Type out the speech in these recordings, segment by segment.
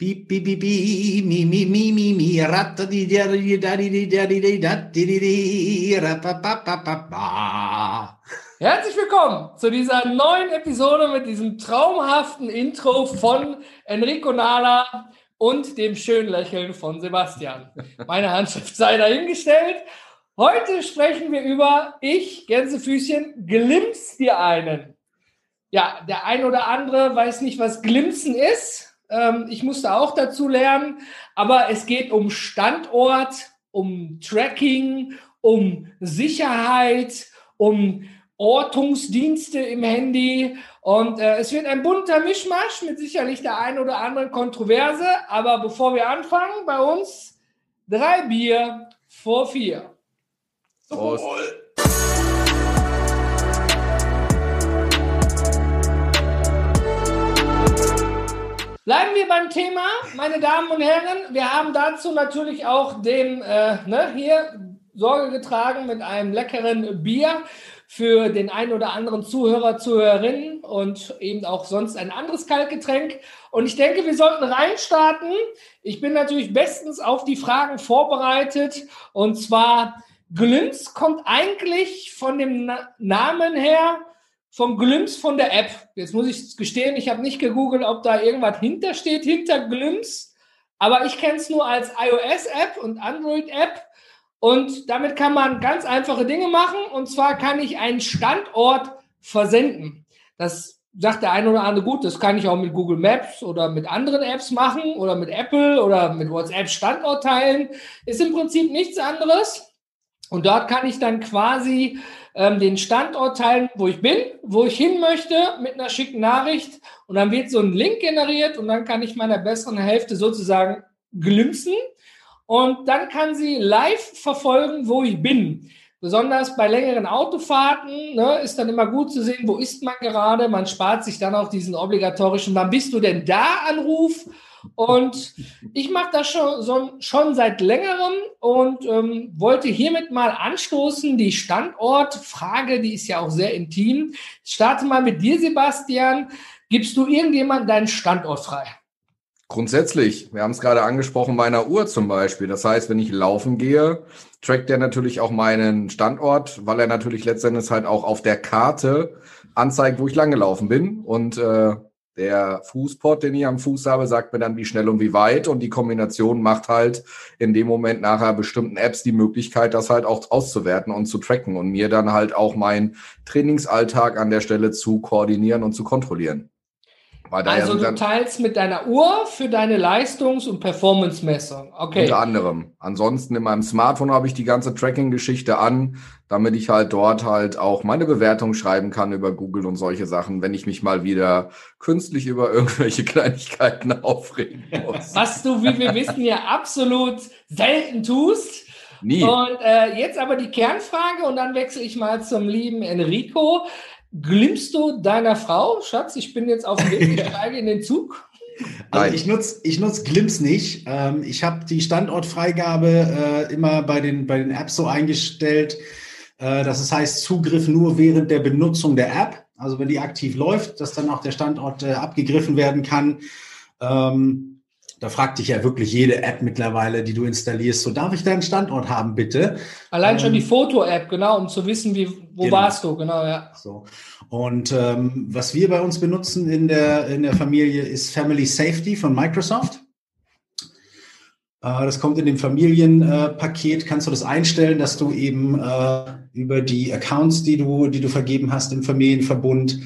Bi, bi, bi, bi, mi, mi, mi, mi, mi, ratta di da di da di da di di da di di di. Herzlich willkommen zu dieser neuen Episode mit diesem traumhaften Intro von Enrico Nala und dem schönen Lächeln von Sebastian. Meine Handschrift sei dahingestellt. Heute sprechen wir über Ich, Gänsefüßchen, glimmst dir einen. Ja, der ein oder andere weiß nicht, was Glimpsen ist. Ähm, ich musste auch dazu lernen, aber es geht um Standort, um Tracking, um Sicherheit, um Ortungsdienste im Handy. Und äh, es wird ein bunter Mischmasch mit sicherlich der einen oder anderen Kontroverse. Aber bevor wir anfangen, bei uns drei Bier vor vier. Prost. Bleiben wir beim Thema, meine Damen und Herren. Wir haben dazu natürlich auch den, äh, ne, hier Sorge getragen mit einem leckeren Bier für den einen oder anderen Zuhörer, Zuhörerinnen und eben auch sonst ein anderes Kaltgetränk. Und ich denke, wir sollten reinstarten. Ich bin natürlich bestens auf die Fragen vorbereitet. Und zwar, Glünz kommt eigentlich von dem Na Namen her vom Glimpse von der App. Jetzt muss ich gestehen, ich habe nicht gegoogelt, ob da irgendwas hintersteht, hinter Glimpse. Aber ich kenne es nur als iOS-App und Android-App. Und damit kann man ganz einfache Dinge machen. Und zwar kann ich einen Standort versenden. Das sagt der eine oder andere gut, das kann ich auch mit Google Maps oder mit anderen Apps machen oder mit Apple oder mit WhatsApp Standort teilen. Ist im Prinzip nichts anderes. Und dort kann ich dann quasi ähm, den Standort teilen, wo ich bin, wo ich hin möchte, mit einer schicken Nachricht. Und dann wird so ein Link generiert und dann kann ich meiner besseren Hälfte sozusagen glimpsen. Und dann kann sie live verfolgen, wo ich bin. Besonders bei längeren Autofahrten ne, ist dann immer gut zu sehen, wo ist man gerade. Man spart sich dann auch diesen obligatorischen, wann bist du denn da Anruf? Und ich mache das schon, so, schon seit längerem und ähm, wollte hiermit mal anstoßen, die Standortfrage, die ist ja auch sehr intim. Ich starte mal mit dir, Sebastian. Gibst du irgendjemand deinen Standort frei? Grundsätzlich, wir haben es gerade angesprochen, meiner Uhr zum Beispiel. Das heißt, wenn ich laufen gehe, trackt er natürlich auch meinen Standort, weil er natürlich letztendlich halt auch auf der Karte anzeigt, wo ich lang gelaufen bin. Und äh, der Fußpot, den ich am Fuß habe, sagt mir dann, wie schnell und wie weit. Und die Kombination macht halt in dem Moment nachher bestimmten Apps die Möglichkeit, das halt auch auszuwerten und zu tracken und mir dann halt auch meinen Trainingsalltag an der Stelle zu koordinieren und zu kontrollieren. Also du teilst mit deiner Uhr für deine Leistungs- und Performance-Messung. Okay. Unter anderem. Ansonsten in meinem Smartphone habe ich die ganze Tracking-Geschichte an, damit ich halt dort halt auch meine Bewertung schreiben kann über Google und solche Sachen, wenn ich mich mal wieder künstlich über irgendwelche Kleinigkeiten aufregen muss. Was du, wie wir wissen, ja absolut selten tust. Nie. Und äh, jetzt aber die Kernfrage und dann wechsle ich mal zum lieben Enrico. Glimmst du deiner Frau, Schatz, ich bin jetzt auf dem Weg, ich steige in den Zug? Also ich nutze ich nutz Glimps nicht. Ähm, ich habe die Standortfreigabe äh, immer bei den, bei den Apps so eingestellt, äh, dass es heißt Zugriff nur während der Benutzung der App. Also wenn die aktiv läuft, dass dann auch der Standort äh, abgegriffen werden kann. Ähm, da fragt dich ja wirklich jede App mittlerweile, die du installierst, so darf ich deinen Standort haben, bitte? Allein ähm, schon die Foto-App, genau, um zu wissen, wie, wo genau. warst du, genau, ja. So. Und ähm, was wir bei uns benutzen in der, in der Familie ist Family Safety von Microsoft. Äh, das kommt in dem Familienpaket, äh, kannst du das einstellen, dass du eben äh, über die Accounts, die du, die du vergeben hast im Familienverbund,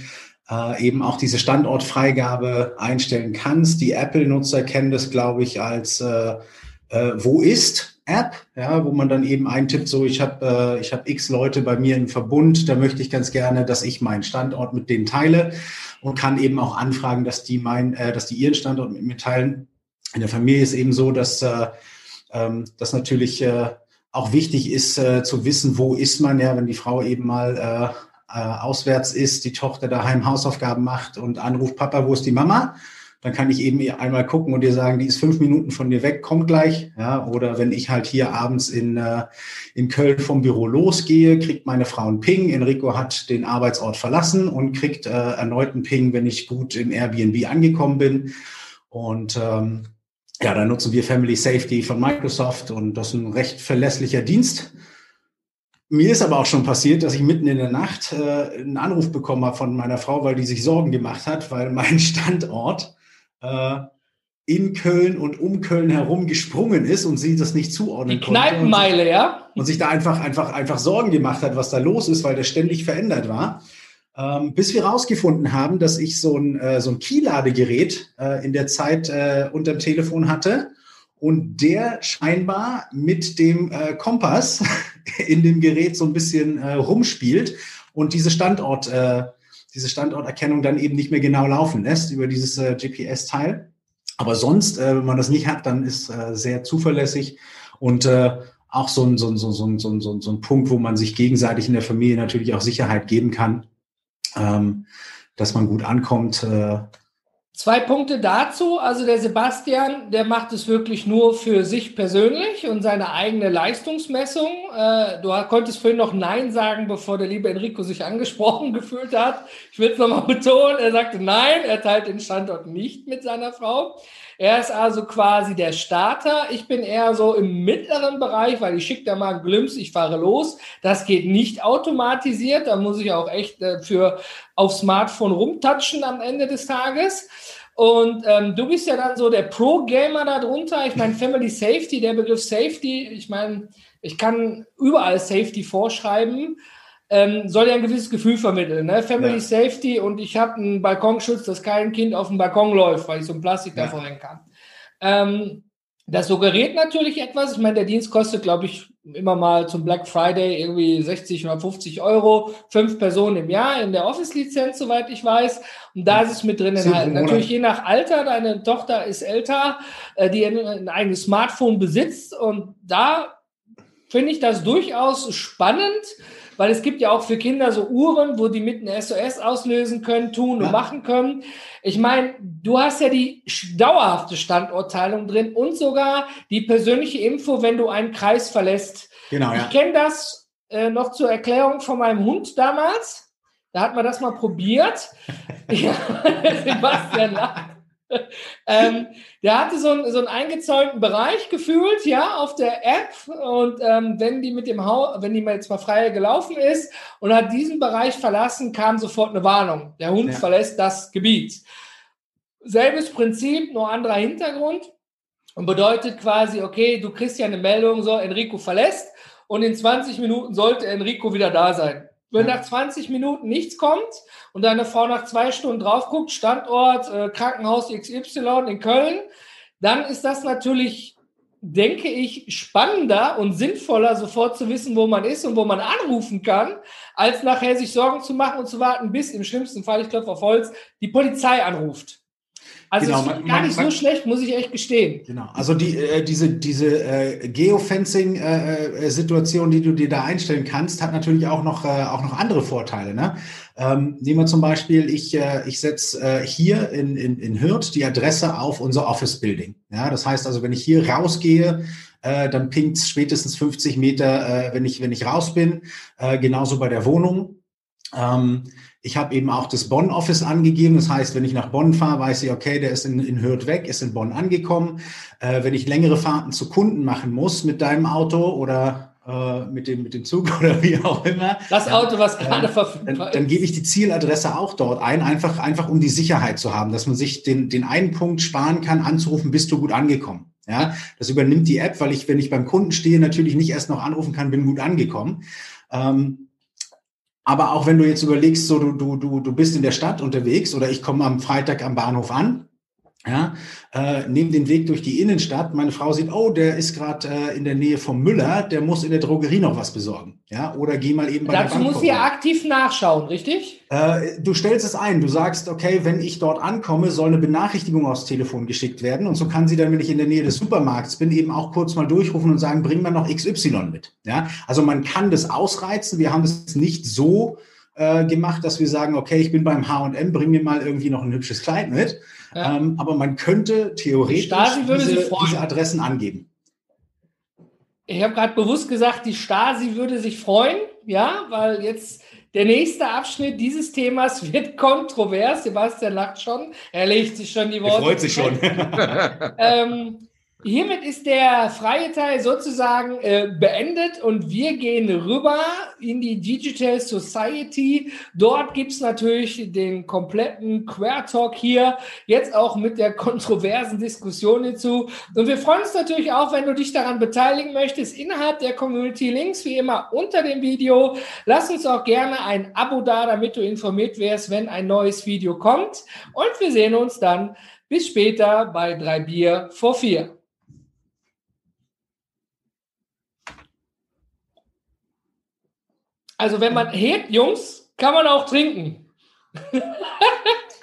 äh, eben auch diese Standortfreigabe einstellen kannst. Die Apple-Nutzer kennen das, glaube ich, als äh, äh, Wo ist App, ja, wo man dann eben eintippt, so ich habe äh, ich habe x Leute bei mir im Verbund, da möchte ich ganz gerne, dass ich meinen Standort mit denen teile und kann eben auch anfragen, dass die mein, äh, dass die ihren Standort mit mir teilen. In der Familie ist eben so, dass äh, ähm, das natürlich äh, auch wichtig ist äh, zu wissen, wo ist man ja, wenn die Frau eben mal äh, äh, auswärts ist, die Tochter daheim Hausaufgaben macht und anruft, Papa, wo ist die Mama? Dann kann ich eben einmal gucken und dir sagen, die ist fünf Minuten von dir weg, kommt gleich. Ja, oder wenn ich halt hier abends in, äh, in Köln vom Büro losgehe, kriegt meine Frau einen Ping. Enrico hat den Arbeitsort verlassen und kriegt äh, erneut einen Ping, wenn ich gut im Airbnb angekommen bin. Und ähm, ja, da nutzen wir Family Safety von Microsoft und das ist ein recht verlässlicher Dienst. Mir ist aber auch schon passiert, dass ich mitten in der Nacht äh, einen Anruf bekommen habe von meiner Frau, weil die sich Sorgen gemacht hat, weil mein Standort äh, in Köln und um Köln herum gesprungen ist und sie das nicht zuordnen Die Kneipenmeile, ja? Und sich da einfach, einfach, einfach Sorgen gemacht hat, was da los ist, weil der ständig verändert war. Ähm, bis wir rausgefunden haben, dass ich so ein, äh, so ein Keyladegerät äh, in der Zeit äh, unterm Telefon hatte und der scheinbar mit dem äh, Kompass in dem Gerät so ein bisschen äh, rumspielt und diese Standort, äh, diese Standorterkennung dann eben nicht mehr genau laufen lässt über dieses äh, GPS-Teil. Aber sonst, äh, wenn man das nicht hat, dann ist äh, sehr zuverlässig und äh, auch so ein, so, ein, so, ein, so, ein, so, ein, Punkt, wo man sich gegenseitig in der Familie natürlich auch Sicherheit geben kann, ähm, dass man gut ankommt. Zwei Punkte dazu. Also der Sebastian, der macht es wirklich nur für sich persönlich und seine eigene Leistungsmessung. Äh, du konntest vorhin noch Nein sagen, bevor der liebe Enrico sich angesprochen gefühlt hat. Ich will es nochmal betonen. Er sagte Nein, er teilt den Standort nicht mit seiner Frau. Er ist also quasi der Starter. Ich bin eher so im mittleren Bereich, weil ich schicke da mal einen Glimps, ich fahre los. Das geht nicht automatisiert. Da muss ich auch echt äh, für auf Smartphone rumtatschen am Ende des Tages. Und ähm, du bist ja dann so der Pro-Gamer darunter. Ich meine, Family Safety, der Begriff Safety, ich meine, ich kann überall Safety vorschreiben ähm, soll ja ein gewisses Gefühl vermitteln. Ne? Family ja. Safety und ich habe einen Balkonschutz, dass kein Kind auf dem Balkon läuft, weil ich so ein Plastik ja. davor hängen kann. Ähm, das suggeriert natürlich etwas. Ich meine, der Dienst kostet, glaube ich, immer mal zum Black Friday irgendwie 60 oder 50 Euro, fünf Personen im Jahr in der Office-Lizenz, soweit ich weiß. Und da ist es mit drin enthalten. Natürlich je nach Alter, deine Tochter ist älter, äh, die ein eigenes Smartphone besitzt. Und da finde ich das durchaus spannend, weil es gibt ja auch für Kinder so Uhren, wo die mit einem SOS auslösen können, tun ja. und machen können. Ich meine, du hast ja die dauerhafte Standortteilung drin und sogar die persönliche Info, wenn du einen Kreis verlässt. Genau, ja. Ich kenne das äh, noch zur Erklärung von meinem Hund damals. Da hat man das mal probiert. ja, Sebastian lacht ähm, der hatte so, ein, so einen eingezäunten Bereich gefühlt, ja, auf der App. Und ähm, wenn die mit dem Haus, wenn die mal jetzt mal frei gelaufen ist und hat diesen Bereich verlassen, kam sofort eine Warnung. Der Hund ja. verlässt das Gebiet. Selbes Prinzip, nur anderer Hintergrund. Und bedeutet quasi, okay, du kriegst ja eine Meldung, so Enrico verlässt und in 20 Minuten sollte Enrico wieder da sein. Wenn nach 20 Minuten nichts kommt und deine Frau nach zwei Stunden drauf guckt, Standort äh, Krankenhaus XY in Köln, dann ist das natürlich, denke ich, spannender und sinnvoller, sofort zu wissen, wo man ist und wo man anrufen kann, als nachher sich Sorgen zu machen und zu warten, bis im schlimmsten Fall, ich glaube auf Holz, die Polizei anruft. Also genau, man, gar nicht man, so schlecht, muss ich echt gestehen. Genau. Also die, äh, diese, diese äh, Geofencing-Situation, äh, äh die du dir da einstellen kannst, hat natürlich auch noch, äh, auch noch andere Vorteile. Ne? Ähm, nehmen wir zum Beispiel, ich, äh, ich setze äh, hier in, in, in Hürth die Adresse auf unser Office-Building. Ja, das heißt also, wenn ich hier rausgehe, äh, dann pinkt spätestens 50 Meter, äh, wenn, ich, wenn ich raus bin. Äh, genauso bei der Wohnung. Ähm, ich habe eben auch das Bonn-Office angegeben. Das heißt, wenn ich nach Bonn fahre, weiß ich, okay, der ist in, in Hürth weg, ist in Bonn angekommen. Äh, wenn ich längere Fahrten zu Kunden machen muss mit deinem Auto oder äh, mit, dem, mit dem Zug oder wie auch immer. Das Auto, was äh, gerade verfügbar ist. Dann, dann gebe ich die Zieladresse auch dort ein, einfach, einfach um die Sicherheit zu haben, dass man sich den, den einen Punkt sparen kann, anzurufen, bist du gut angekommen. Ja, das übernimmt die App, weil ich, wenn ich beim Kunden stehe, natürlich nicht erst noch anrufen kann, bin gut angekommen. Ähm, aber auch wenn du jetzt überlegst, so du, du, du, du bist in der Stadt unterwegs oder ich komme am Freitag am Bahnhof an, ja, äh, nehme den Weg durch die Innenstadt. Meine Frau sieht, oh, der ist gerade äh, in der Nähe vom Müller, der muss in der Drogerie noch was besorgen. Ja, oder geh mal eben bei Dazu der Bank. muss sie aktiv nachschauen, richtig? Äh, du stellst es ein. Du sagst, okay, wenn ich dort ankomme, soll eine Benachrichtigung aufs Telefon geschickt werden. Und so kann sie dann, wenn ich in der Nähe des Supermarkts bin, eben auch kurz mal durchrufen und sagen, bring mal noch XY mit. Ja, also man kann das ausreizen. Wir haben es nicht so äh, gemacht, dass wir sagen, okay, ich bin beim H&M, bring mir mal irgendwie noch ein hübsches Kleid mit. Ja. Ähm, aber man könnte theoretisch diese, diese, Adressen angeben. Ich habe gerade bewusst gesagt, die Stasi würde sich freuen, ja, weil jetzt der nächste Abschnitt dieses Themas wird kontrovers. Sebastian lacht schon, er legt sich schon die Worte. Er freut sich schon. ähm, Hiermit ist der freie Teil sozusagen äh, beendet und wir gehen rüber in die Digital Society. Dort gibt's natürlich den kompletten Quer-Talk hier, jetzt auch mit der kontroversen Diskussion hinzu. Und wir freuen uns natürlich auch, wenn du dich daran beteiligen möchtest, innerhalb der Community. Links wie immer unter dem Video. Lass uns auch gerne ein Abo da, damit du informiert wirst, wenn ein neues Video kommt. Und wir sehen uns dann bis später bei drei Bier vor vier. Also wenn man hebt, Jungs, kann man auch trinken.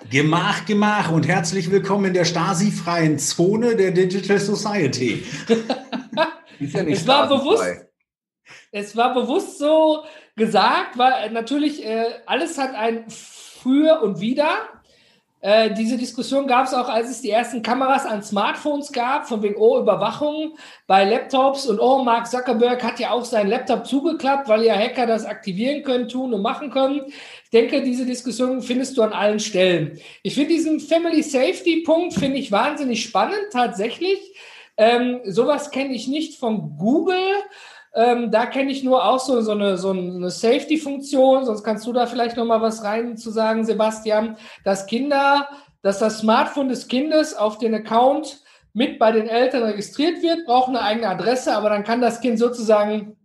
Gemach, Gemach und herzlich willkommen in der Stasi-freien Zone der Digital Society. Ist ja nicht es war bewusst, es war bewusst so gesagt, weil natürlich äh, alles hat ein Für und Wider. Äh, diese Diskussion gab es auch, als es die ersten Kameras an Smartphones gab, von wegen, oh, Überwachung bei Laptops und oh, Mark Zuckerberg hat ja auch seinen Laptop zugeklappt, weil ja Hacker das aktivieren können, tun und machen können. Ich denke, diese Diskussion findest du an allen Stellen. Ich finde diesen Family Safety Punkt, finde ich wahnsinnig spannend, tatsächlich. Ähm, sowas kenne ich nicht von Google. Ähm, da kenne ich nur auch so, so eine, so eine Safety-Funktion, sonst kannst du da vielleicht noch mal was rein zu sagen, Sebastian, dass Kinder, dass das Smartphone des Kindes auf den Account mit bei den Eltern registriert wird, braucht eine eigene Adresse, aber dann kann das Kind sozusagen,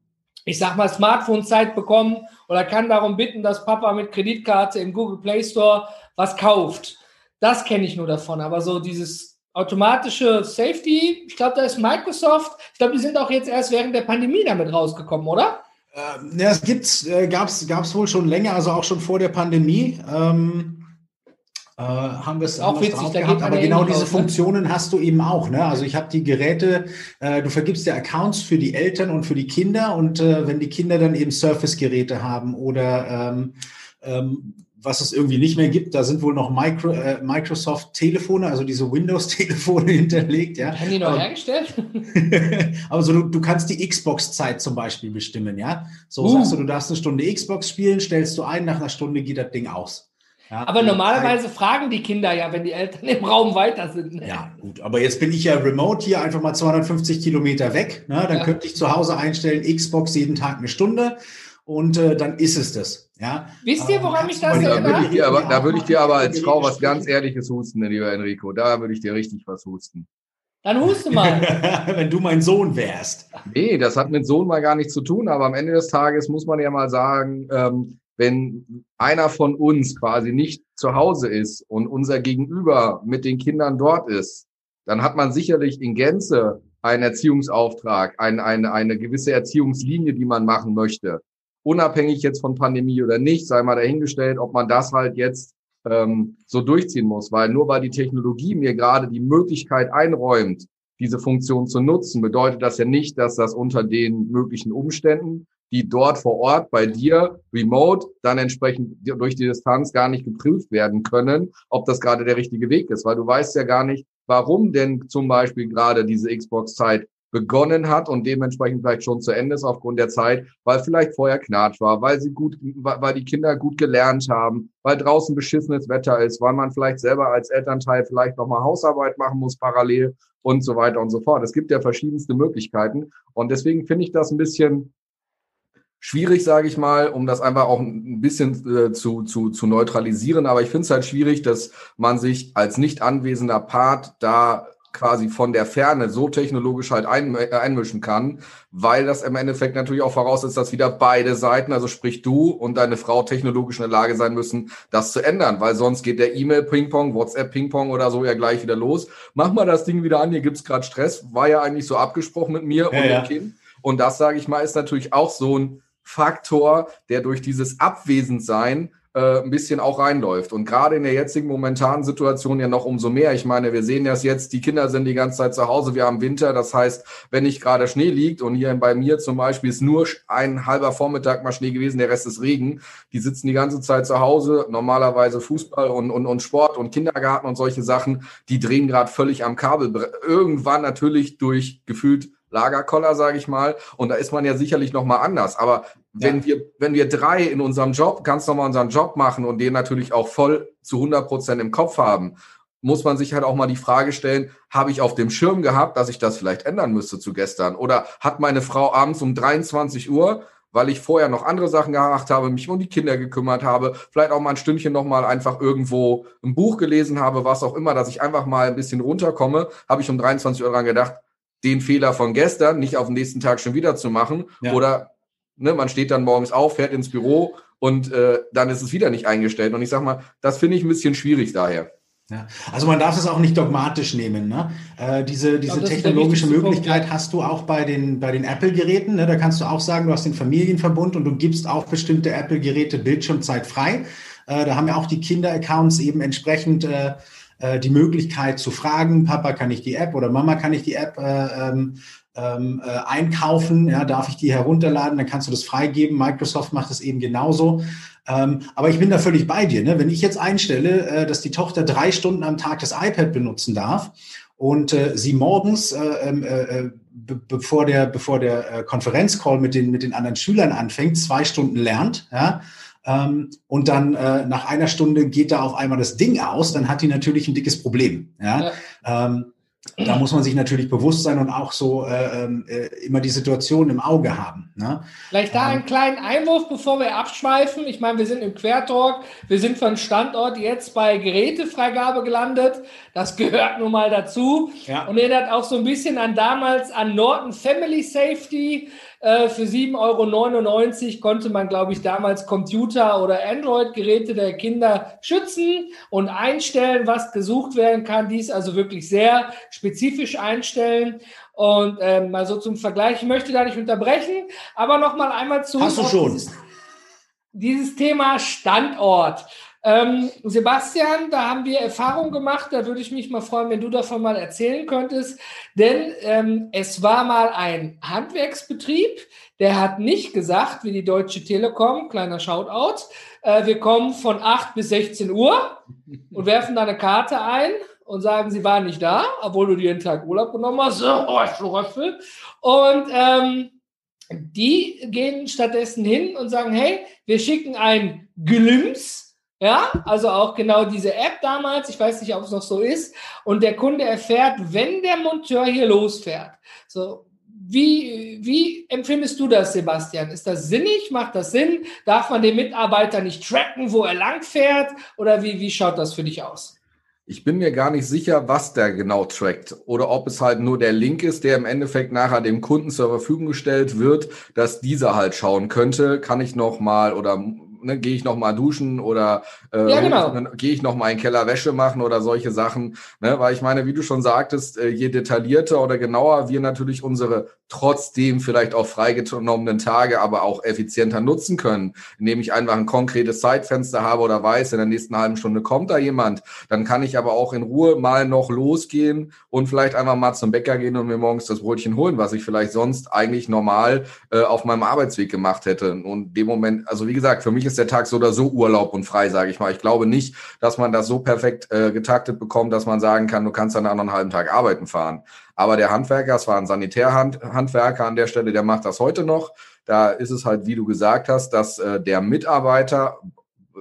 ich sag mal, Smartphone-Zeit bekommen oder kann darum bitten, dass Papa mit Kreditkarte im Google Play Store was kauft. Das kenne ich nur davon, aber so dieses automatische Safety, ich glaube, da ist Microsoft, ich glaube, die sind auch jetzt erst während der Pandemie damit rausgekommen, oder? Ähm, ja, es gibt's, äh, gab's, gab's wohl schon länger, also auch schon vor der Pandemie. Ähm, äh, haben wir es auch witzig, gehabt, aber genau diese raus, ne? Funktionen hast du eben auch. Ne? Also ich habe die Geräte, äh, du vergibst dir Accounts für die Eltern und für die Kinder und äh, wenn die Kinder dann eben Surface-Geräte haben oder ähm, ähm, was es irgendwie nicht mehr gibt, da sind wohl noch Micro, äh, Microsoft-Telefone, also diese Windows-Telefone hinterlegt. Ja. Haben die noch aber, hergestellt? aber so, du, du kannst die Xbox-Zeit zum Beispiel bestimmen, ja. So uh. sagst du, du darfst eine Stunde Xbox spielen, stellst du ein, nach einer Stunde geht das Ding aus. Ja, aber normalerweise fragen die Kinder ja, wenn die Eltern im Raum weiter sind. Ne? Ja, gut. Aber jetzt bin ich ja remote hier einfach mal 250 Kilometer weg. Ne? Dann ja. könnte ich zu Hause einstellen, Xbox jeden Tag eine Stunde und äh, dann ist es das. Ja? Wisst ihr, woran mich das erinnert? Da würde ich dir aber, da würde ich dir aber als Frau was ganz Ehrliches husten, lieber Enrico. Da würde ich dir richtig was husten. Dann huste mal. Wenn du mein Sohn wärst. Nee, das hat mit Sohn mal gar nichts zu tun, aber am Ende des Tages muss man ja mal sagen, ähm, wenn einer von uns quasi nicht zu Hause ist und unser Gegenüber mit den Kindern dort ist, dann hat man sicherlich in Gänze einen Erziehungsauftrag, ein, eine, eine gewisse Erziehungslinie, die man machen möchte unabhängig jetzt von Pandemie oder nicht, sei mal dahingestellt, ob man das halt jetzt ähm, so durchziehen muss, weil nur weil die Technologie mir gerade die Möglichkeit einräumt, diese Funktion zu nutzen, bedeutet das ja nicht, dass das unter den möglichen Umständen, die dort vor Ort bei dir remote dann entsprechend durch die Distanz gar nicht geprüft werden können, ob das gerade der richtige Weg ist, weil du weißt ja gar nicht, warum denn zum Beispiel gerade diese Xbox-Zeit begonnen hat und dementsprechend vielleicht schon zu Ende ist aufgrund der Zeit, weil vielleicht vorher Knatsch war, weil sie gut, weil die Kinder gut gelernt haben, weil draußen beschissenes Wetter ist, weil man vielleicht selber als Elternteil vielleicht nochmal Hausarbeit machen muss parallel und so weiter und so fort. Es gibt ja verschiedenste Möglichkeiten und deswegen finde ich das ein bisschen schwierig, sage ich mal, um das einfach auch ein bisschen äh, zu, zu, zu neutralisieren. Aber ich finde es halt schwierig, dass man sich als nicht anwesender Part da quasi von der Ferne so technologisch halt ein, äh, einmischen kann, weil das im Endeffekt natürlich auch voraussetzt, dass wieder beide Seiten, also sprich du und deine Frau technologisch in der Lage sein müssen, das zu ändern, weil sonst geht der E-Mail-Ping-Pong, WhatsApp-Ping-Pong oder so ja gleich wieder los. Mach mal das Ding wieder an, hier gibt's gerade Stress, war ja eigentlich so abgesprochen mit mir ja, und ja. dem Kind. Und das, sage ich mal, ist natürlich auch so ein Faktor, der durch dieses Abwesendsein äh, ein bisschen auch reinläuft. Und gerade in der jetzigen momentanen Situation ja noch umso mehr. Ich meine, wir sehen das jetzt, die Kinder sind die ganze Zeit zu Hause, wir haben Winter. Das heißt, wenn nicht gerade Schnee liegt und hier bei mir zum Beispiel ist nur ein halber Vormittag mal Schnee gewesen, der Rest ist Regen. Die sitzen die ganze Zeit zu Hause, normalerweise Fußball und, und, und Sport und Kindergarten und solche Sachen. Die drehen gerade völlig am Kabel. Irgendwann natürlich durch gefühlt Lagerkoller, sage ich mal. Und da ist man ja sicherlich noch mal anders. Aber wenn ja. wir, wenn wir drei in unserem Job ganz normal unseren Job machen und den natürlich auch voll zu 100 Prozent im Kopf haben, muss man sich halt auch mal die Frage stellen, habe ich auf dem Schirm gehabt, dass ich das vielleicht ändern müsste zu gestern? Oder hat meine Frau abends um 23 Uhr, weil ich vorher noch andere Sachen gemacht habe, mich um die Kinder gekümmert habe, vielleicht auch mal ein Stündchen nochmal einfach irgendwo ein Buch gelesen habe, was auch immer, dass ich einfach mal ein bisschen runterkomme, habe ich um 23 Uhr dran gedacht, den Fehler von gestern nicht auf den nächsten Tag schon wieder zu machen. Ja. Oder ne, man steht dann morgens auf, fährt ins Büro und äh, dann ist es wieder nicht eingestellt. Und ich sag mal, das finde ich ein bisschen schwierig daher. Ja, also man darf es auch nicht dogmatisch nehmen. Ne? Äh, diese diese glaube, technologische Möglichkeit Punkt. hast du auch bei den, bei den Apple-Geräten. Ne? Da kannst du auch sagen, du hast den Familienverbund und du gibst auch bestimmte Apple-Geräte Bildschirmzeit frei. Äh, da haben ja auch die Kinder-Accounts eben entsprechend äh, äh, die Möglichkeit zu fragen, Papa, kann ich die App oder Mama, kann ich die App äh, ähm, ähm, äh, einkaufen? Ja, darf ich die herunterladen? Dann kannst du das freigeben. Microsoft macht das eben genauso. Ähm, aber ich bin da völlig bei dir. Ne? Wenn ich jetzt einstelle, äh, dass die Tochter drei Stunden am Tag das iPad benutzen darf und äh, sie morgens, äh, ähm, äh, äh be bevor der, bevor der äh, Konferenzcall mit den, mit den anderen Schülern anfängt, zwei Stunden lernt, ja, ähm, und dann äh, nach einer Stunde geht da auf einmal das Ding aus, dann hat die natürlich ein dickes Problem. Ja? ja. Ähm, da muss man sich natürlich bewusst sein und auch so äh, ähm, äh, immer die Situation im Auge haben. Ne? Vielleicht da ähm, einen kleinen Einwurf, bevor wir abschweifen. Ich meine, wir sind im Quertalk, wir sind von Standort jetzt bei Gerätefreigabe gelandet. Das gehört nun mal dazu. Ja. Und erinnert auch so ein bisschen an damals an Norton Family Safety. Äh, für 7,99 Euro konnte man, glaube ich, damals Computer- oder Android-Geräte der Kinder schützen und einstellen, was gesucht werden kann. Dies also wirklich sehr spezifisch einstellen. Und ähm, mal so zum Vergleich, ich möchte da nicht unterbrechen, aber noch mal einmal zu. Hast du schon. Dieses, dieses Thema Standort. Ähm, Sebastian, da haben wir Erfahrung gemacht. Da würde ich mich mal freuen, wenn du davon mal erzählen könntest. Denn ähm, es war mal ein Handwerksbetrieb, der hat nicht gesagt, wie die Deutsche Telekom, kleiner Shoutout, äh, wir kommen von 8 bis 16 Uhr und werfen da eine Karte ein und sagen, sie waren nicht da, obwohl du dir einen Tag Urlaub genommen hast. Und ähm, die gehen stattdessen hin und sagen, hey, wir schicken ein Glims ja, also auch genau diese App damals, ich weiß nicht, ob es noch so ist, und der Kunde erfährt, wenn der Monteur hier losfährt. So, wie, wie empfindest du das, Sebastian? Ist das sinnig? Macht das Sinn? Darf man den Mitarbeiter nicht tracken, wo er lang fährt? Oder wie, wie schaut das für dich aus? Ich bin mir gar nicht sicher, was der genau trackt oder ob es halt nur der Link ist, der im Endeffekt nachher dem Kunden zur Verfügung gestellt wird, dass dieser halt schauen könnte, kann ich noch mal oder ne, gehe ich noch mal duschen oder äh, ja, genau. gehe ich noch mal in den Keller Wäsche machen oder solche Sachen. Ne? Weil ich meine, wie du schon sagtest, äh, je detaillierter oder genauer wir natürlich unsere trotzdem vielleicht auch freigenommenen Tage aber auch effizienter nutzen können, indem ich einfach ein konkretes Zeitfenster habe oder weiß, in der nächsten halben Stunde kommt da jemand, dann kann ich aber auch in Ruhe mal noch losgehen und vielleicht einfach mal zum Bäcker gehen und mir morgens das Brötchen holen, was ich vielleicht sonst eigentlich normal äh, auf meinem Arbeitsweg gemacht hätte. Und dem Moment, also wie gesagt, für mich ist der Tag so oder so Urlaub und frei, sage ich mal. Ich glaube nicht, dass man das so perfekt äh, getaktet bekommt, dass man sagen kann, du kannst dann einen halben Tag arbeiten fahren. Aber der Handwerker, es war ein Sanitärhandwerker an der Stelle, der macht das heute noch. Da ist es halt, wie du gesagt hast, dass äh, der Mitarbeiter,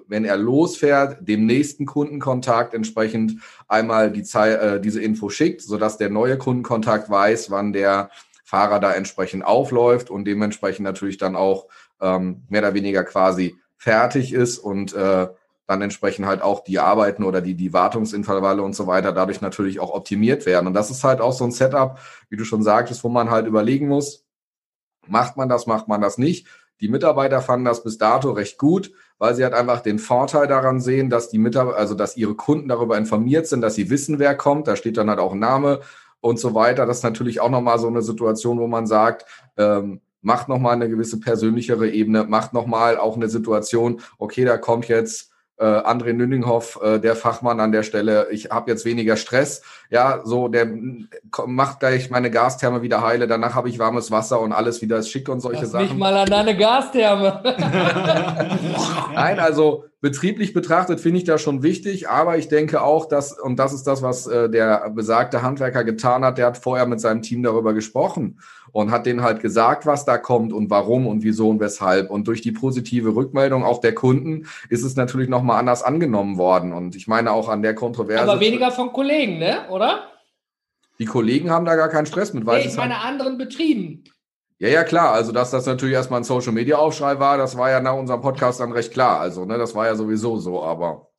wenn er losfährt, dem nächsten Kundenkontakt entsprechend einmal die Zeit, äh, diese Info schickt, sodass der neue Kundenkontakt weiß, wann der Fahrer da entsprechend aufläuft und dementsprechend natürlich dann auch ähm, mehr oder weniger quasi fertig ist und äh, dann entsprechend halt auch die Arbeiten oder die, die Wartungsintervalle und so weiter dadurch natürlich auch optimiert werden. Und das ist halt auch so ein Setup, wie du schon sagtest, wo man halt überlegen muss, macht man das, macht man das nicht. Die Mitarbeiter fanden das bis dato recht gut, weil sie halt einfach den Vorteil daran sehen, dass die Mitarbeiter, also dass ihre Kunden darüber informiert sind, dass sie wissen, wer kommt. Da steht dann halt auch Name und so weiter. Das ist natürlich auch nochmal so eine Situation, wo man sagt, ähm, macht nochmal eine gewisse persönlichere Ebene, macht nochmal auch eine Situation, okay, da kommt jetzt äh, André Nünninghoff, äh, der Fachmann an der Stelle, ich habe jetzt weniger Stress. Ja, so, der macht gleich meine Gastherme wieder heile, danach habe ich warmes Wasser und alles wieder ist schick und solche Lass Sachen. Mich mal an deine Gastherme. Nein, also betrieblich betrachtet finde ich das schon wichtig, aber ich denke auch, dass, und das ist das, was äh, der besagte Handwerker getan hat, der hat vorher mit seinem Team darüber gesprochen und hat denen halt gesagt, was da kommt und warum und wieso und weshalb. Und durch die positive Rückmeldung auch der Kunden ist es natürlich nochmal anders angenommen worden. Und ich meine auch an der Kontroverse. Aber weniger von Kollegen, ne? Oder? Die Kollegen haben da gar keinen Stress mit, weil nee, ich meine halt anderen Betrieben. Ja, ja, klar. Also, dass das natürlich erstmal ein Social Media Aufschrei war, das war ja nach unserem Podcast dann recht klar. Also, ne, das war ja sowieso so, aber.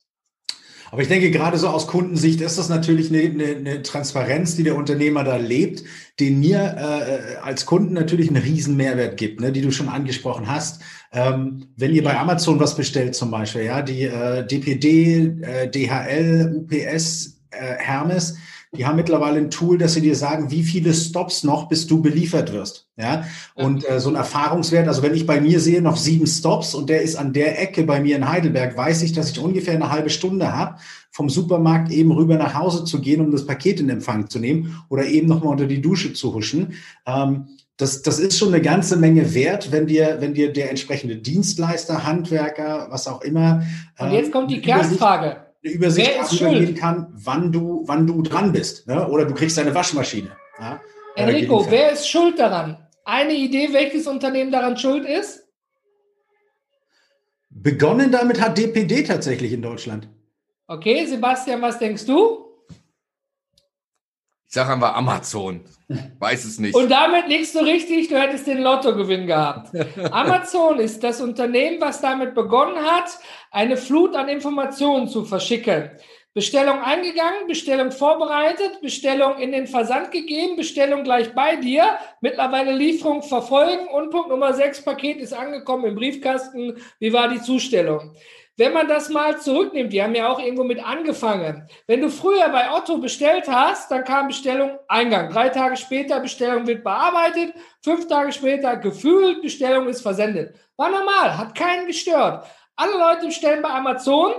Aber ich denke, gerade so aus Kundensicht ist das natürlich eine, eine, eine Transparenz, die der Unternehmer da lebt, den mir äh, als Kunden natürlich einen riesen Mehrwert gibt, ne, die du schon angesprochen hast. Ähm, wenn ihr bei Amazon was bestellt zum Beispiel, ja, die äh, DPD, äh, DHL, UPS, äh, Hermes, die haben mittlerweile ein Tool, dass sie dir sagen, wie viele Stops noch, bis du beliefert wirst. Ja, und äh, so ein Erfahrungswert, also wenn ich bei mir sehe noch sieben Stops und der ist an der Ecke bei mir in Heidelberg, weiß ich, dass ich ungefähr eine halbe Stunde habe, vom Supermarkt eben rüber nach Hause zu gehen, um das Paket in Empfang zu nehmen oder eben nochmal unter die Dusche zu huschen. Ähm, das, das ist schon eine ganze Menge wert, wenn dir, wenn dir der entsprechende Dienstleister, Handwerker, was auch immer. Und jetzt kommt die Kernfrage eine Übersicht darüber geben kann, wann du, wann du dran bist. Ne? Oder du kriegst deine Waschmaschine. Ja? Enrico, wer ist schuld daran? Eine Idee, welches Unternehmen daran schuld ist? Begonnen damit hat DPD tatsächlich in Deutschland. Okay, Sebastian, was denkst du? Sage einfach Amazon. Weiß es nicht. Und damit liegst du richtig, du hättest den Lottogewinn gehabt. Amazon ist das Unternehmen, was damit begonnen hat, eine Flut an Informationen zu verschicken. Bestellung eingegangen, Bestellung vorbereitet, Bestellung in den Versand gegeben, Bestellung gleich bei dir, mittlerweile Lieferung verfolgen und Punkt Nummer 6, Paket ist angekommen im Briefkasten. Wie war die Zustellung? Wenn man das mal zurücknimmt, die haben ja auch irgendwo mit angefangen. Wenn du früher bei Otto bestellt hast, dann kam Bestellung Eingang. Drei Tage später Bestellung wird bearbeitet. Fünf Tage später gefühlt Bestellung ist versendet. War normal, hat keinen gestört. Alle Leute bestellen bei Amazon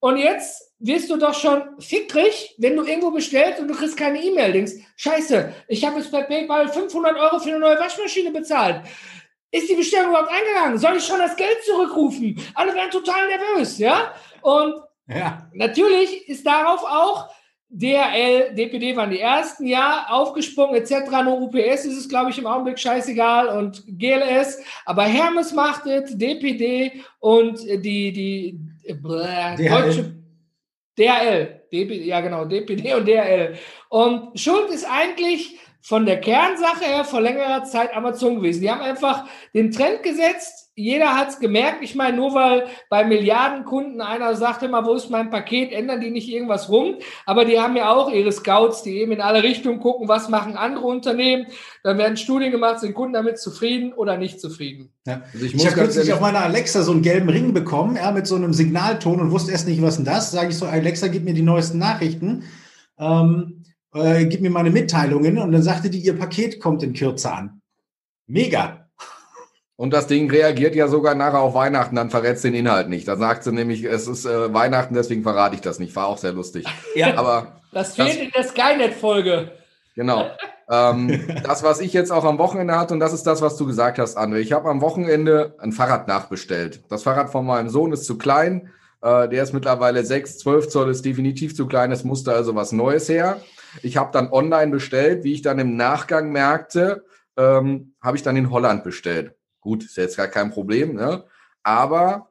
und jetzt wirst du doch schon fickrig, wenn du irgendwo bestellst und du kriegst keine E-Mail. Denkst, scheiße, ich habe jetzt bei PayPal 500 Euro für eine neue Waschmaschine bezahlt. Ist die Bestellung überhaupt eingegangen? Soll ich schon das Geld zurückrufen? Alle werden total nervös, ja? Und ja. natürlich ist darauf auch DRL, DPD waren die ersten, ja, aufgesprungen etc. Nur UPS ist es, glaube ich, im Augenblick scheißegal und GLS. Aber Hermes macht es, DPD und die, die bläh, deutsche DRL, DPD, ja genau, DPD und DRL. Und Schuld ist eigentlich von der Kernsache her vor längerer Zeit Amazon gewesen. Die haben einfach den Trend gesetzt. Jeder hat es gemerkt. Ich meine, nur weil bei Milliardenkunden einer sagt immer, wo ist mein Paket, ändern die nicht irgendwas rum. Aber die haben ja auch ihre Scouts, die eben in alle Richtungen gucken, was machen andere Unternehmen. Dann werden Studien gemacht, sind Kunden damit zufrieden oder nicht zufrieden. Ja. Also ich, ich habe kürzlich auf meiner Alexa so einen gelben Ring bekommen, ja, mit so einem Signalton und wusste erst nicht, was denn das. Sage ich so, Alexa, gib mir die neuesten Nachrichten. Ähm, äh, gib mir meine Mitteilungen und dann sagte die, ihr Paket kommt in Kürze an. Mega. Und das Ding reagiert ja sogar nachher auf Weihnachten, dann verrät den Inhalt nicht. Da sagt sie nämlich, es ist äh, Weihnachten, deswegen verrate ich das nicht. War auch sehr lustig. Ja, aber das fehlt das, in der Skynet-Folge. Genau. ähm, das, was ich jetzt auch am Wochenende hatte, und das ist das, was du gesagt hast, André. Ich habe am Wochenende ein Fahrrad nachbestellt. Das Fahrrad von meinem Sohn ist zu klein. Äh, der ist mittlerweile 6, 12 Zoll, ist definitiv zu klein. Es musste also was Neues her. Ich habe dann online bestellt, wie ich dann im Nachgang merkte, ähm, habe ich dann in Holland bestellt. Gut, ist jetzt gar kein Problem, ne? Aber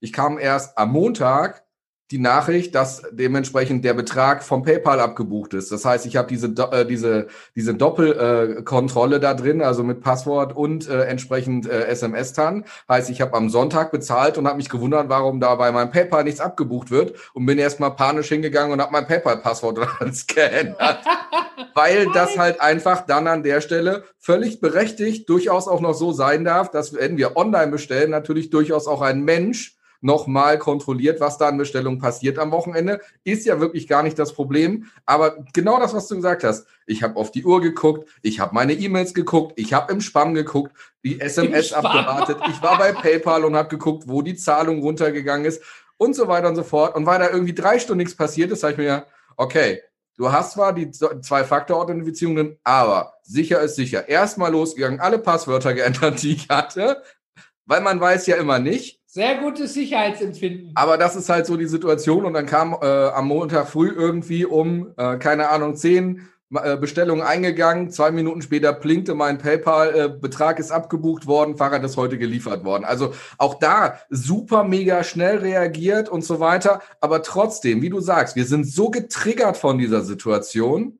ich kam erst am Montag die Nachricht, dass dementsprechend der Betrag vom PayPal abgebucht ist. Das heißt, ich habe diese, äh, diese, diese Doppelkontrolle äh, da drin, also mit Passwort und äh, entsprechend äh, SMS dann. Heißt, ich habe am Sonntag bezahlt und habe mich gewundert, warum da bei meinem PayPal nichts abgebucht wird und bin erstmal panisch hingegangen und habe mein PayPal-Passwort geändert. Weil das halt einfach dann an der Stelle völlig berechtigt durchaus auch noch so sein darf, dass wenn wir online bestellen, natürlich durchaus auch ein Mensch nochmal kontrolliert, was da an Bestellungen passiert am Wochenende. Ist ja wirklich gar nicht das Problem. Aber genau das, was du gesagt hast. Ich habe auf die Uhr geguckt, ich habe meine E-Mails geguckt, ich habe im Spam geguckt, die SMS abgewartet. Ich war bei PayPal und habe geguckt, wo die Zahlung runtergegangen ist und so weiter und so fort. Und weil da irgendwie drei Stunden nichts passiert ist, sage ich mir, okay, Du hast zwar die Zwei-Faktor-Authentifizierungen, aber sicher ist sicher. Erstmal losgegangen, alle Passwörter geändert, die ich hatte, weil man weiß ja immer nicht. Sehr gutes Sicherheitsempfinden. Aber das ist halt so die Situation und dann kam äh, am Montag früh irgendwie um, äh, keine Ahnung, zehn äh, Bestellung eingegangen, zwei Minuten später blinkte mein PayPal-Betrag ist abgebucht worden, Fahrrad ist heute geliefert worden. Also auch da super mega schnell reagiert und so weiter. Aber trotzdem, wie du sagst, wir sind so getriggert von dieser Situation,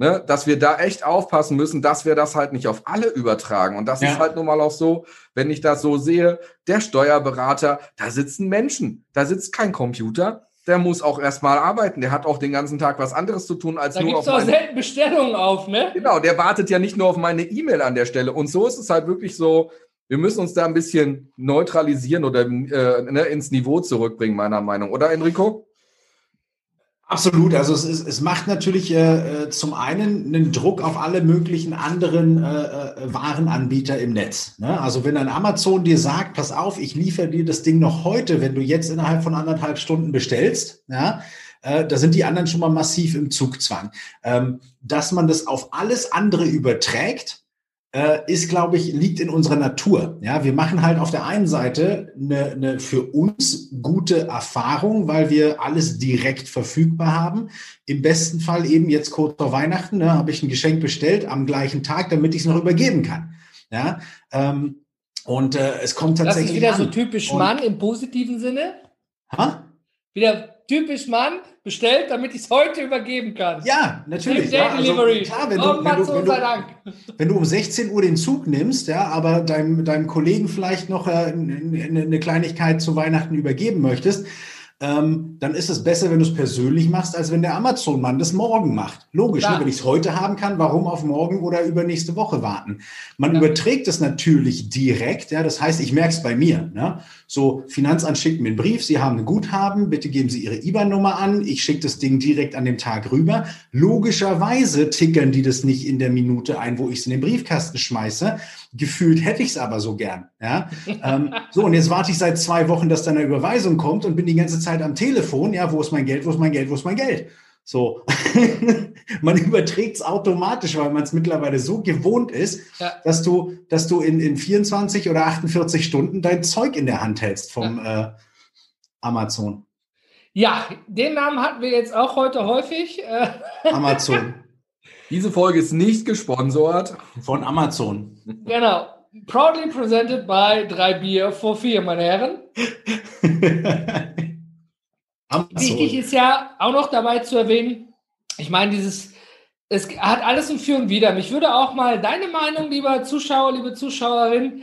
ne, dass wir da echt aufpassen müssen, dass wir das halt nicht auf alle übertragen. Und das ja. ist halt nun mal auch so, wenn ich das so sehe, der Steuerberater, da sitzen Menschen, da sitzt kein Computer, der muss auch erstmal arbeiten. Der hat auch den ganzen Tag was anderes zu tun, als da nur auf meine... selten Bestellungen auf, ne? Genau, der wartet ja nicht nur auf meine E-Mail an der Stelle. Und so ist es halt wirklich so, wir müssen uns da ein bisschen neutralisieren oder äh, ne, ins Niveau zurückbringen, meiner Meinung. Oder, Enrico? Absolut. Also es, ist, es macht natürlich äh, äh, zum einen einen Druck auf alle möglichen anderen äh, äh, Warenanbieter im Netz. Ne? Also wenn ein Amazon dir sagt, pass auf, ich liefere dir das Ding noch heute, wenn du jetzt innerhalb von anderthalb Stunden bestellst, ja, äh, da sind die anderen schon mal massiv im Zugzwang. Ähm, dass man das auf alles andere überträgt, ist, glaube ich, liegt in unserer Natur. Ja, wir machen halt auf der einen Seite eine, eine für uns gute Erfahrung, weil wir alles direkt verfügbar haben. Im besten Fall eben jetzt kurz vor Weihnachten ne, habe ich ein Geschenk bestellt am gleichen Tag, damit ich es noch übergeben kann. Ja, ähm, und äh, es kommt tatsächlich. Das ist wieder an. so typisch Mann im positiven Sinne. Ha? Wieder typisch Mann, bestellt, damit ich es heute übergeben kann. Ja, natürlich. Ja, also, klar, wenn du, oh, wenn, du, wenn, du, wenn du um 16 Uhr den Zug nimmst, ja, aber deinem, deinem Kollegen vielleicht noch äh, eine Kleinigkeit zu Weihnachten übergeben möchtest, ähm, dann ist es besser, wenn du es persönlich machst, als wenn der Amazon-Mann das morgen macht. Logisch, ne? wenn ich es heute haben kann, warum auf morgen oder übernächste Woche warten? Man ja. überträgt es natürlich direkt, ja, das heißt, ich merke es bei mir. Ne? So, Finanzamt schickt mir einen Brief, Sie haben ein Guthaben, bitte geben Sie Ihre IBAN-Nummer an, ich schicke das Ding direkt an dem Tag rüber. Logischerweise tickern die das nicht in der Minute ein, wo ich es in den Briefkasten schmeiße. Gefühlt hätte ich es aber so gern. Ja? ähm, so, und jetzt warte ich seit zwei Wochen, dass da eine Überweisung kommt und bin die ganze Zeit am Telefon. Ja, wo ist mein Geld, wo ist mein Geld, wo ist mein Geld? So, man überträgt es automatisch, weil man es mittlerweile so gewohnt ist, ja. dass du, dass du in, in 24 oder 48 Stunden dein Zeug in der Hand hältst vom ja. äh, Amazon. Ja, den Namen hatten wir jetzt auch heute häufig. Äh, Amazon. Diese Folge ist nicht gesponsert von Amazon. Genau. Proudly presented by 3 Bier for 4, meine Herren. Wichtig ist ja auch noch dabei zu erwähnen, ich meine, dieses, es hat alles ein Für und Wider. Mich würde auch mal deine Meinung, lieber Zuschauer, liebe Zuschauerin,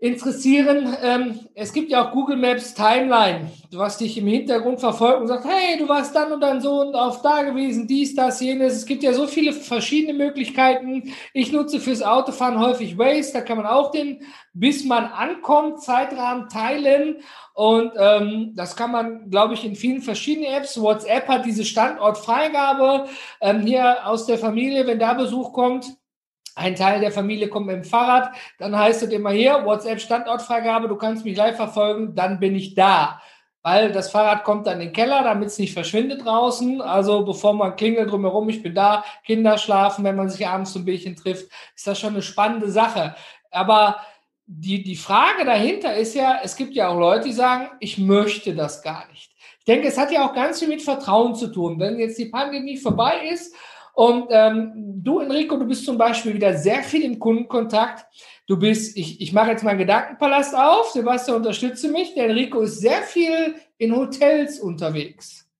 interessieren. Ähm, es gibt ja auch Google Maps Timeline, was dich im Hintergrund verfolgt und sagt, hey, du warst dann und dann so und auf da gewesen, dies, das, jenes. Es gibt ja so viele verschiedene Möglichkeiten. Ich nutze fürs Autofahren häufig Waze, da kann man auch den, bis man ankommt, Zeitrahmen teilen. Und ähm, das kann man, glaube ich, in vielen verschiedenen Apps. WhatsApp hat diese Standortfreigabe. Ähm, hier aus der Familie, wenn da Besuch kommt, ein Teil der Familie kommt mit dem Fahrrad, dann heißt es immer hier, WhatsApp Standortfreigabe, du kannst mich live verfolgen, dann bin ich da. Weil das Fahrrad kommt dann in den Keller, damit es nicht verschwindet draußen. Also bevor man klingelt drumherum, ich bin da, Kinder schlafen, wenn man sich abends zum Bierchen trifft, ist das schon eine spannende Sache. Aber die, die Frage dahinter ist ja, es gibt ja auch Leute, die sagen, ich möchte das gar nicht. Ich denke, es hat ja auch ganz viel mit Vertrauen zu tun. Wenn jetzt die Pandemie vorbei ist und ähm, du, Enrico, du bist zum Beispiel wieder sehr viel im Kundenkontakt. Du bist, ich, ich mache jetzt meinen Gedankenpalast auf. Sebastian, unterstütze mich. Der Enrico ist sehr viel in Hotels unterwegs.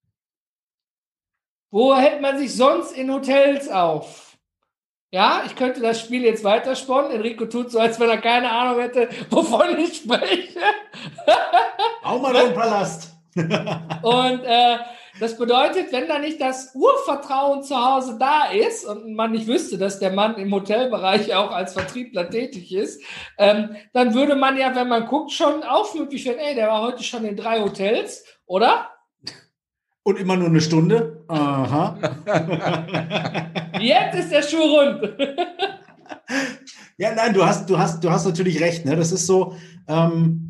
Wo hält man sich sonst in Hotels auf? Ja, ich könnte das Spiel jetzt weitersponnen. Enrico tut so, als wenn er keine Ahnung hätte, wovon ich spreche. Auch mal deinen Palast. Und äh, das bedeutet, wenn da nicht das Urvertrauen zu Hause da ist und man nicht wüsste, dass der Mann im Hotelbereich auch als Vertriebler tätig ist, ähm, dann würde man ja, wenn man guckt, schon aufmüpfig werden, ey, der war heute schon in drei Hotels, oder? Und immer nur eine Stunde? Aha. Jetzt ist der Schuh rund. ja, nein, du hast, du hast, du hast natürlich recht. Ne? Das ist so, ähm,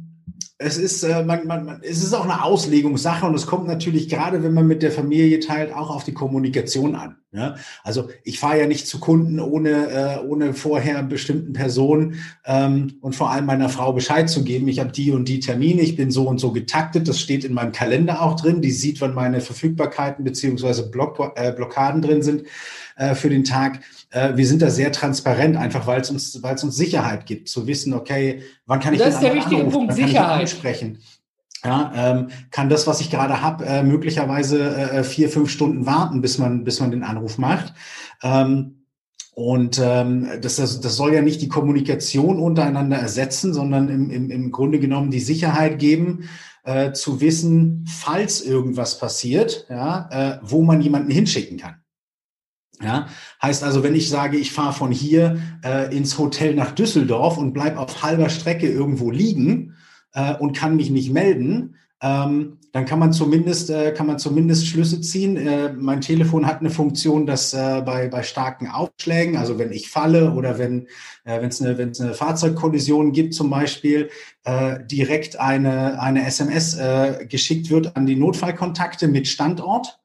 es ist, äh, man, man, man, es ist auch eine Auslegungssache und es kommt natürlich gerade, wenn man mit der Familie teilt, auch auf die Kommunikation an. Ja? Also ich fahre ja nicht zu Kunden, ohne, äh, ohne vorher bestimmten Personen ähm, und vor allem meiner Frau Bescheid zu geben. Ich habe die und die Termine, ich bin so und so getaktet, das steht in meinem Kalender auch drin, die sieht, wann meine Verfügbarkeiten beziehungsweise Block, äh, Blockaden drin sind äh, für den Tag. Äh, wir sind da sehr transparent, einfach weil es uns, weil es uns Sicherheit gibt, zu wissen, okay, wann kann ich das ist der wichtige anrufen, Punkt, Sicherheit. sprechen ja, ähm, kann das, was ich gerade habe, äh, möglicherweise äh, vier, fünf Stunden warten, bis man, bis man den Anruf macht. Ähm, und ähm, das, das, das soll ja nicht die Kommunikation untereinander ersetzen, sondern im, im, im Grunde genommen die Sicherheit geben, äh, zu wissen, falls irgendwas passiert, ja, äh, wo man jemanden hinschicken kann. Ja, heißt also, wenn ich sage, ich fahre von hier äh, ins Hotel nach Düsseldorf und bleib auf halber Strecke irgendwo liegen, äh, und kann mich nicht melden, ähm, dann kann man zumindest äh, kann man zumindest Schlüsse ziehen. Äh, mein Telefon hat eine Funktion, dass äh, bei bei starken Aufschlägen, also wenn ich falle oder wenn äh, wenn es eine wenn es eine Fahrzeugkollision gibt zum Beispiel, äh, direkt eine eine SMS äh, geschickt wird an die Notfallkontakte mit Standort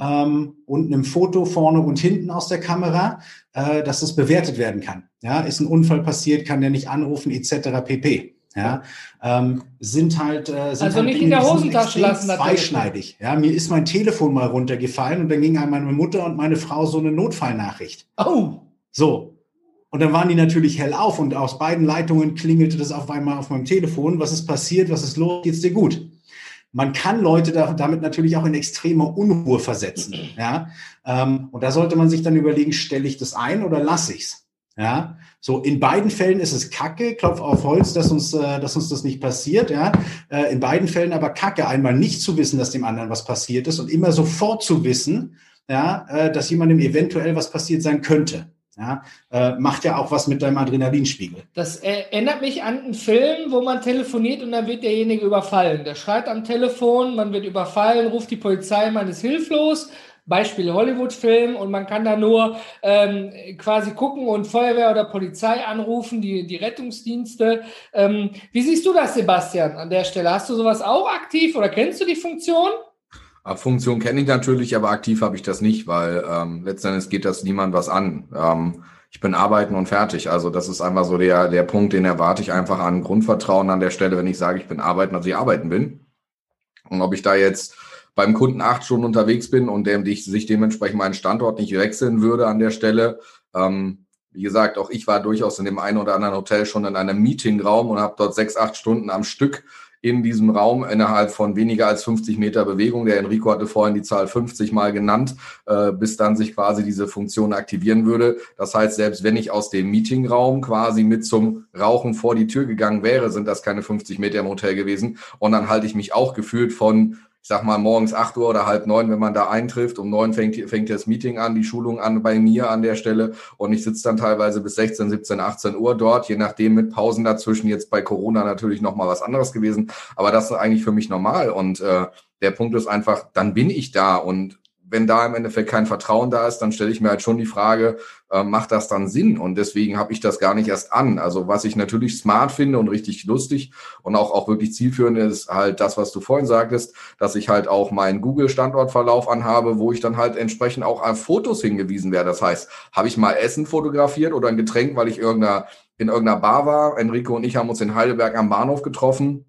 ähm, und einem Foto vorne und hinten aus der Kamera, äh, dass es bewertet werden kann. Ja, ist ein Unfall passiert, kann der nicht anrufen etc. pp ja, ähm, sind halt äh, sind also halt nicht Dinge, in der Hosentasche lassen. Zweischneidig. Ja, mir ist mein Telefon mal runtergefallen und dann ging an meine Mutter und meine Frau so eine Notfallnachricht. Oh. So. Und dann waren die natürlich hell auf und aus beiden Leitungen klingelte das auf einmal auf meinem Telefon. Was ist passiert? Was ist los? Geht's dir gut? Man kann Leute da, damit natürlich auch in extreme Unruhe versetzen. Ja, ähm, und da sollte man sich dann überlegen, stelle ich das ein oder lasse ich's? Ja, so in beiden Fällen ist es Kacke, Klopf auf Holz, dass uns, äh, dass uns das nicht passiert. Ja, äh, in beiden Fällen aber Kacke, einmal nicht zu wissen, dass dem anderen was passiert ist und immer sofort zu wissen, ja, äh, dass jemandem eventuell was passiert sein könnte. Ja, äh, macht ja auch was mit deinem Adrenalinspiegel. Das erinnert mich an einen Film, wo man telefoniert und dann wird derjenige überfallen. Der schreit am Telefon, man wird überfallen, ruft die Polizei, man ist hilflos. Beispiel Hollywood-Film und man kann da nur ähm, quasi gucken und Feuerwehr oder Polizei anrufen, die, die Rettungsdienste. Ähm, wie siehst du das, Sebastian, an der Stelle? Hast du sowas auch aktiv oder kennst du die Funktion? Funktion kenne ich natürlich, aber aktiv habe ich das nicht, weil ähm, letztendlich geht das niemand was an. Ähm, ich bin arbeiten und fertig. Also das ist einfach so der, der Punkt, den erwarte ich einfach an Grundvertrauen an der Stelle, wenn ich sage, ich bin arbeiten, also ich arbeiten bin. Und ob ich da jetzt beim Kunden acht Stunden unterwegs bin und der sich dementsprechend meinen Standort nicht wechseln würde an der Stelle. Ähm, wie gesagt, auch ich war durchaus in dem einen oder anderen Hotel schon in einem Meetingraum und habe dort sechs, acht Stunden am Stück in diesem Raum innerhalb von weniger als 50 Meter Bewegung. Der Enrico hatte vorhin die Zahl 50 mal genannt, äh, bis dann sich quasi diese Funktion aktivieren würde. Das heißt, selbst wenn ich aus dem Meetingraum quasi mit zum Rauchen vor die Tür gegangen wäre, sind das keine 50 Meter im Hotel gewesen. Und dann halte ich mich auch gefühlt von ich sag mal, morgens acht Uhr oder halb neun, wenn man da eintrifft. Um neun fängt, fängt das Meeting an, die Schulung an bei mir an der Stelle. Und ich sitze dann teilweise bis 16, 17, 18 Uhr dort, je nachdem mit Pausen dazwischen. Jetzt bei Corona natürlich nochmal was anderes gewesen. Aber das ist eigentlich für mich normal. Und äh, der Punkt ist einfach, dann bin ich da und wenn da im Endeffekt kein Vertrauen da ist, dann stelle ich mir halt schon die Frage, äh, macht das dann Sinn? Und deswegen habe ich das gar nicht erst an. Also was ich natürlich smart finde und richtig lustig und auch, auch wirklich zielführend ist halt das, was du vorhin sagtest, dass ich halt auch meinen Google-Standortverlauf anhabe, wo ich dann halt entsprechend auch an Fotos hingewiesen werde. Das heißt, habe ich mal Essen fotografiert oder ein Getränk, weil ich irgendeiner, in irgendeiner Bar war. Enrico und ich haben uns in Heidelberg am Bahnhof getroffen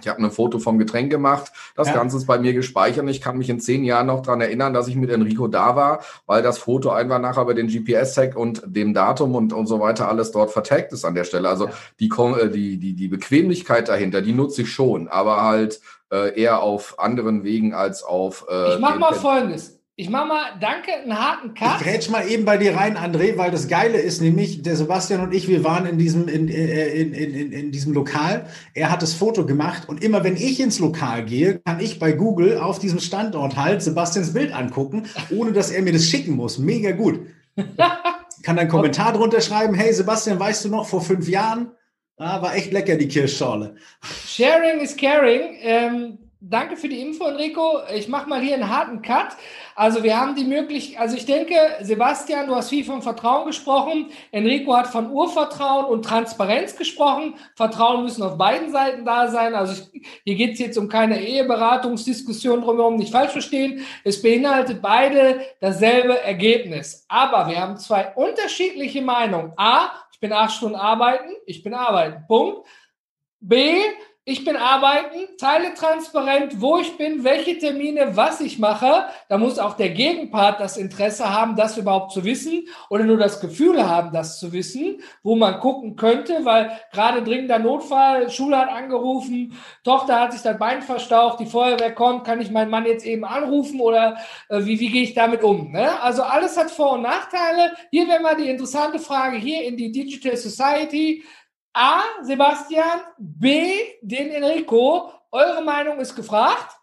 ich habe ein Foto vom Getränk gemacht. Das ja. Ganze ist bei mir gespeichert ich kann mich in zehn Jahren noch dran erinnern, dass ich mit Enrico da war, weil das Foto einfach nachher bei den GPS-Tag und dem Datum und, und so weiter alles dort vertagt ist an der Stelle. Also ja. die, äh, die, die, die Bequemlichkeit dahinter, die nutze ich schon, aber halt äh, eher auf anderen Wegen als auf. Äh, ich mache mal Folgendes. Ich mache mal, danke, einen harten Cut. Ich grätsch mal eben bei dir rein, André, weil das Geile ist nämlich, der Sebastian und ich, wir waren in diesem, in, in, in, in, in diesem Lokal. Er hat das Foto gemacht und immer wenn ich ins Lokal gehe, kann ich bei Google auf diesem Standort halt Sebastians Bild angucken, ohne dass er mir das schicken muss. Mega gut. kann einen Kommentar drunter schreiben, hey Sebastian, weißt du noch, vor fünf Jahren, ah, war echt lecker die Kirschschorle. Sharing is caring. Ähm Danke für die Info, Enrico. Ich mache mal hier einen harten Cut. Also wir haben die Möglichkeit, also ich denke, Sebastian, du hast viel von Vertrauen gesprochen. Enrico hat von Urvertrauen und Transparenz gesprochen. Vertrauen müssen auf beiden Seiten da sein. Also ich, hier geht es jetzt um keine Eheberatungsdiskussion drumherum, nicht falsch verstehen. Es beinhaltet beide dasselbe Ergebnis. Aber wir haben zwei unterschiedliche Meinungen. A, ich bin acht Stunden arbeiten, ich bin arbeiten. Punkt. B, ich bin arbeiten, teile transparent, wo ich bin, welche Termine, was ich mache. Da muss auch der Gegenpart das Interesse haben, das überhaupt zu wissen oder nur das Gefühl haben, das zu wissen, wo man gucken könnte, weil gerade dringender Notfall, Schule hat angerufen, Tochter hat sich das Bein verstaucht, die Feuerwehr kommt, kann ich meinen Mann jetzt eben anrufen oder äh, wie, wie gehe ich damit um? Ne? Also alles hat Vor- und Nachteile. Hier wäre mal die interessante Frage hier in die Digital Society. A, Sebastian, B, den Enrico. Eure Meinung ist gefragt.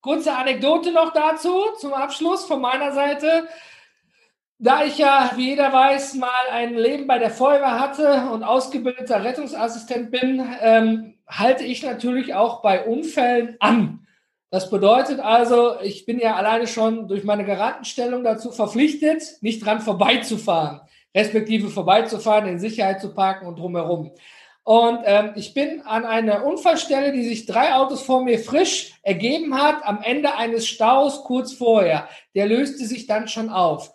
Kurze Anekdote noch dazu zum Abschluss von meiner Seite. Da ich ja, wie jeder weiß, mal ein Leben bei der Feuerwehr hatte und ausgebildeter Rettungsassistent bin, ähm, halte ich natürlich auch bei Unfällen an. Das bedeutet also, ich bin ja alleine schon durch meine Garantenstellung dazu verpflichtet, nicht dran vorbeizufahren respektive vorbeizufahren, in Sicherheit zu parken und drumherum. Und ähm, ich bin an einer Unfallstelle, die sich drei Autos vor mir frisch ergeben hat, am Ende eines Staus kurz vorher. Der löste sich dann schon auf.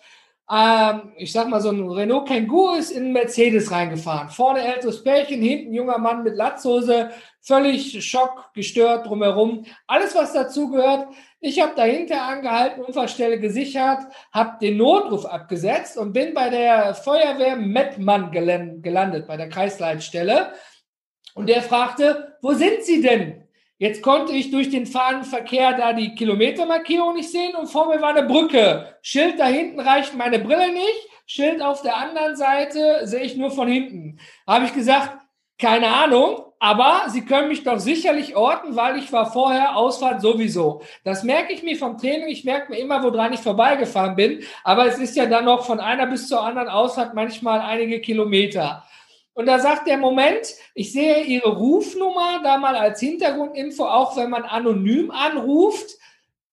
Ähm, ich sag mal, so ein Renault Kangoo ist in einen Mercedes reingefahren. Vorne älteres Pärchen, hinten junger Mann mit Latzhose, völlig schockgestört drumherum. Alles, was dazu gehört. Ich habe dahinter angehalten, Unfallstelle gesichert, habe den Notruf abgesetzt und bin bei der Feuerwehr Mettmann gelandet, bei der Kreisleitstelle. Und der fragte, wo sind Sie denn? Jetzt konnte ich durch den fahrenden Verkehr da die Kilometermarkierung nicht sehen und vor mir war eine Brücke. Schild da hinten reicht meine Brille nicht. Schild auf der anderen Seite sehe ich nur von hinten. Habe ich gesagt, keine Ahnung, aber Sie können mich doch sicherlich orten, weil ich war vorher Ausfahrt sowieso. Das merke ich mir vom Training. Ich merke mir immer, woran ich vorbeigefahren bin. Aber es ist ja dann noch von einer bis zur anderen Ausfahrt manchmal einige Kilometer. Und da sagt der Moment, ich sehe Ihre Rufnummer da mal als Hintergrundinfo, auch wenn man anonym anruft.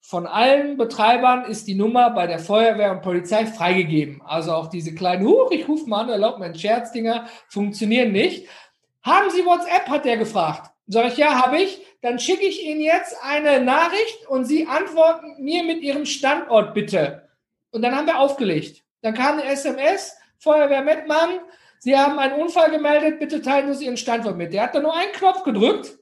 Von allen Betreibern ist die Nummer bei der Feuerwehr und Polizei freigegeben. Also auch diese kleinen, huch, ich rufe mal an, erlaubt mir Scherzdinger, funktionieren nicht. Haben Sie WhatsApp, hat er gefragt. Sag ich, ja, habe ich. Dann schicke ich Ihnen jetzt eine Nachricht und Sie antworten mir mit Ihrem Standort bitte. Und dann haben wir aufgelegt. Dann kam eine SMS, Feuerwehr Mettmann, Sie haben einen Unfall gemeldet, bitte teilen Sie Ihren Standort mit. Der hat da nur einen Knopf gedrückt,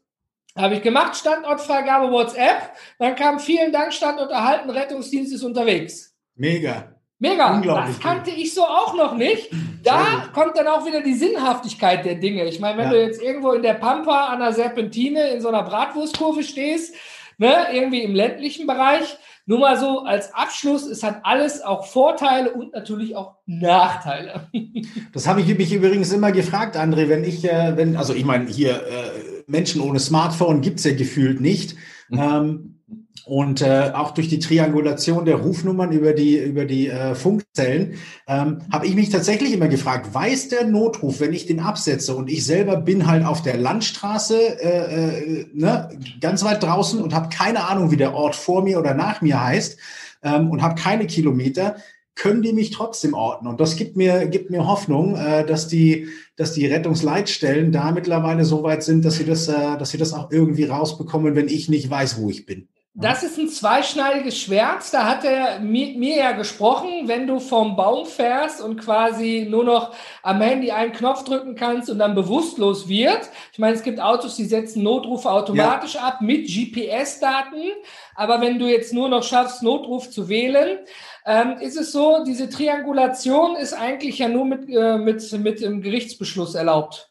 habe ich gemacht, Standortfreigabe WhatsApp. Dann kam, vielen Dank, Standort erhalten, Rettungsdienst ist unterwegs. Mega. Mega, das kannte ich so auch noch nicht. Da kommt dann auch wieder die Sinnhaftigkeit der Dinge. Ich meine, wenn ja. du jetzt irgendwo in der Pampa an der Serpentine in so einer Bratwurstkurve stehst, ne, irgendwie im ländlichen Bereich, nur mal so als Abschluss, es hat alles auch Vorteile und natürlich auch Nachteile. Das habe ich mich übrigens immer gefragt, André, wenn ich, äh, wenn, also ich meine, hier äh, Menschen ohne Smartphone gibt es ja gefühlt nicht. Mhm. Ähm, und äh, auch durch die Triangulation der Rufnummern über die, über die äh, Funkzellen ähm, habe ich mich tatsächlich immer gefragt, weiß der Notruf, wenn ich den absetze und ich selber bin halt auf der Landstraße äh, äh, ne, ganz weit draußen und habe keine Ahnung, wie der Ort vor mir oder nach mir heißt ähm, und habe keine Kilometer, können die mich trotzdem orten. Und das gibt mir, gibt mir Hoffnung, äh, dass, die, dass die Rettungsleitstellen da mittlerweile so weit sind, dass sie, das, äh, dass sie das auch irgendwie rausbekommen, wenn ich nicht weiß, wo ich bin. Das ist ein zweischneidiges Schwert. Da hat er mir, mir ja gesprochen, wenn du vom Baum fährst und quasi nur noch am Handy einen Knopf drücken kannst und dann bewusstlos wird. Ich meine, es gibt Autos, die setzen Notrufe automatisch ja. ab mit GPS-Daten. Aber wenn du jetzt nur noch schaffst, Notruf zu wählen, ähm, ist es so, diese Triangulation ist eigentlich ja nur mit, äh, mit, mit einem Gerichtsbeschluss erlaubt.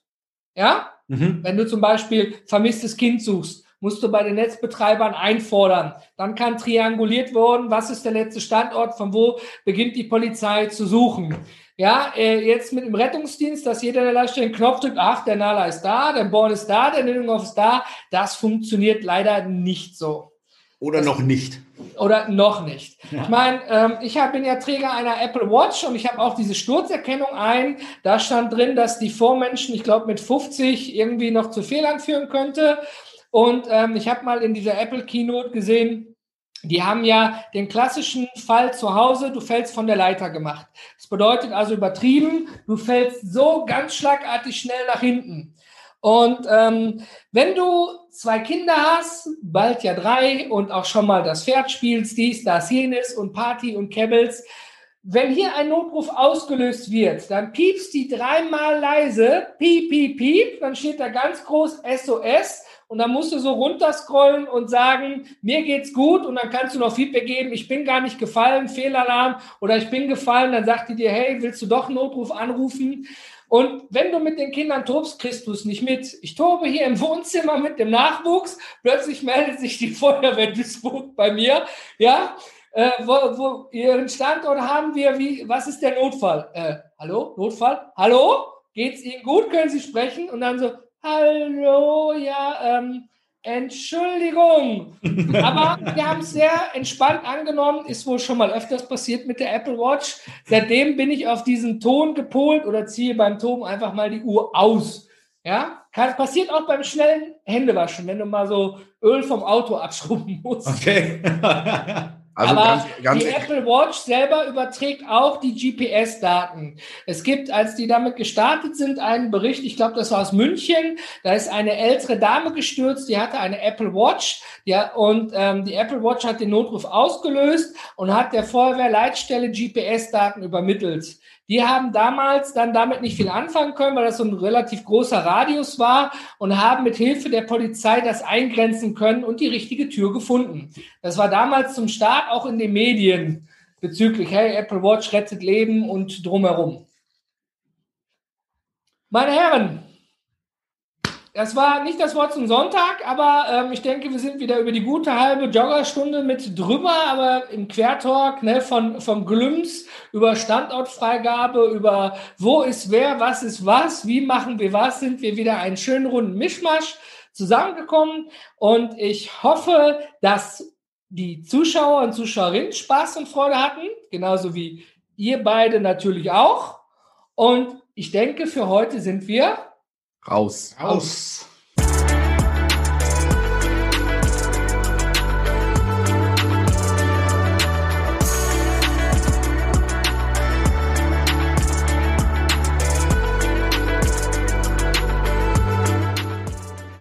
Ja? Mhm. Wenn du zum Beispiel vermisstes Kind suchst musst du bei den Netzbetreibern einfordern. Dann kann trianguliert werden, was ist der letzte Standort, von wo beginnt die Polizei zu suchen. Ja, äh, jetzt mit dem Rettungsdienst, dass jeder der Leitstelle den Knopf drückt, ach, der Nala ist da, der Born ist da, der Nennunghoff ist da, das funktioniert leider nicht so. Oder das, noch nicht. Oder noch nicht. Ja. Ich meine, ähm, ich hab, bin ja Träger einer Apple Watch und ich habe auch diese Sturzerkennung ein. Da stand drin, dass die Vormenschen, ich glaube, mit 50 irgendwie noch zu Fehlern führen könnte. Und ähm, ich habe mal in dieser Apple Keynote gesehen, die haben ja den klassischen Fall zu Hause, du fällst von der Leiter gemacht. Das bedeutet also übertrieben, du fällst so ganz schlagartig schnell nach hinten. Und ähm, wenn du zwei Kinder hast, bald ja drei und auch schon mal das Pferd spielst, dies, das, jenes und Party und Kebbles, wenn hier ein Notruf ausgelöst wird, dann piepst die dreimal leise, piep, piep, piep, dann steht da ganz groß SOS und dann musst du so runterscrollen und sagen, mir geht's gut und dann kannst du noch Feedback geben, ich bin gar nicht gefallen, Fehlalarm oder ich bin gefallen, dann sagt die dir, hey, willst du doch einen Notruf anrufen? Und wenn du mit den Kindern tobst, kriegst du es nicht mit. Ich tobe hier im Wohnzimmer mit dem Nachwuchs, plötzlich meldet sich die Feuerwehr Duisburg bei mir, ja, äh, wo, wo Ihren Standort haben wir, wie, was ist der Notfall? Äh, hallo, Notfall? Hallo? Geht's Ihnen gut? Können Sie sprechen? Und dann so, hallo, ja, ähm, Entschuldigung. Aber wir haben es sehr entspannt angenommen, ist wohl schon mal öfters passiert mit der Apple Watch. Seitdem bin ich auf diesen Ton gepolt oder ziehe beim Ton einfach mal die Uhr aus. Ja, Kann, passiert auch beim schnellen Händewaschen, wenn du mal so Öl vom Auto abschrubben musst. Okay. Also Aber ganz, ganz die Apple Watch selber überträgt auch die GPS-Daten. Es gibt, als die damit gestartet sind, einen Bericht, ich glaube, das war aus München, da ist eine ältere Dame gestürzt, die hatte eine Apple Watch, ja, und ähm, die Apple Watch hat den Notruf ausgelöst und hat der Feuerwehrleitstelle GPS-Daten übermittelt. Die haben damals dann damit nicht viel anfangen können, weil das so ein relativ großer Radius war und haben mit Hilfe der Polizei das eingrenzen können und die richtige Tür gefunden. Das war damals zum Start auch in den Medien bezüglich, hey, Apple Watch rettet Leben und drumherum. Meine Herren, das war nicht das Wort zum Sonntag, aber ähm, ich denke, wir sind wieder über die gute halbe Joggerstunde mit drüber, aber im Quertalk ne, von, von Glüms über Standortfreigabe, über wo ist wer, was ist was, wie machen wir was, sind wir wieder einen schönen runden Mischmasch zusammengekommen. Und ich hoffe, dass die Zuschauer und Zuschauerinnen Spaß und Freude hatten, genauso wie ihr beide natürlich auch. Und ich denke, für heute sind wir Raus. Raus.